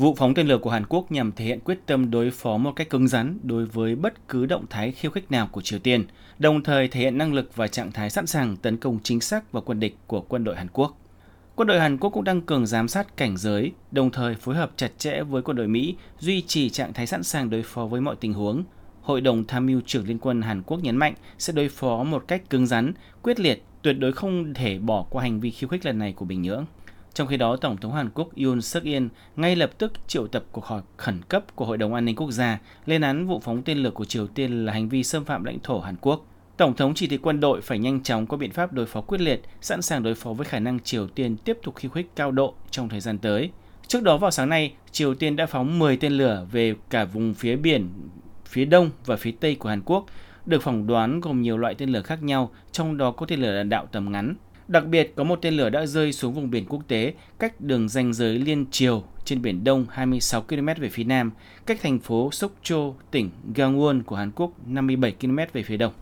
Vụ phóng tên lửa của Hàn Quốc nhằm thể hiện quyết tâm đối phó một cách cứng rắn đối với bất cứ động thái khiêu khích nào của Triều Tiên, đồng thời thể hiện năng lực và trạng thái sẵn sàng tấn công chính xác vào quân địch của quân đội Hàn Quốc. Quân đội Hàn Quốc cũng tăng cường giám sát cảnh giới, đồng thời phối hợp chặt chẽ với quân đội Mỹ, duy trì trạng thái sẵn sàng đối phó với mọi tình huống. Hội đồng tham mưu trưởng Liên quân Hàn Quốc nhấn mạnh sẽ đối phó một cách cứng rắn, quyết liệt, tuyệt đối không thể bỏ qua hành vi khiêu khích lần này của Bình Nhưỡng. Trong khi đó, Tổng thống Hàn Quốc Yoon suk yeol ngay lập tức triệu tập cuộc họp khẩn cấp của Hội đồng An ninh Quốc gia lên án vụ phóng tên lửa của Triều Tiên là hành vi xâm phạm lãnh thổ Hàn Quốc. Tổng thống chỉ thị quân đội phải nhanh chóng có biện pháp đối phó quyết liệt, sẵn sàng đối phó với khả năng Triều Tiên tiếp tục khiêu khích cao độ trong thời gian tới. Trước đó vào sáng nay, Triều Tiên đã phóng 10 tên lửa về cả vùng phía biển phía đông và phía tây của Hàn Quốc, được phỏng đoán gồm nhiều loại tên lửa khác nhau, trong đó có tên lửa đạn đạo tầm ngắn. Đặc biệt, có một tên lửa đã rơi xuống vùng biển quốc tế cách đường ranh giới liên triều trên biển Đông 26 km về phía nam, cách thành phố Sokcho, tỉnh Gangwon của Hàn Quốc 57 km về phía đông.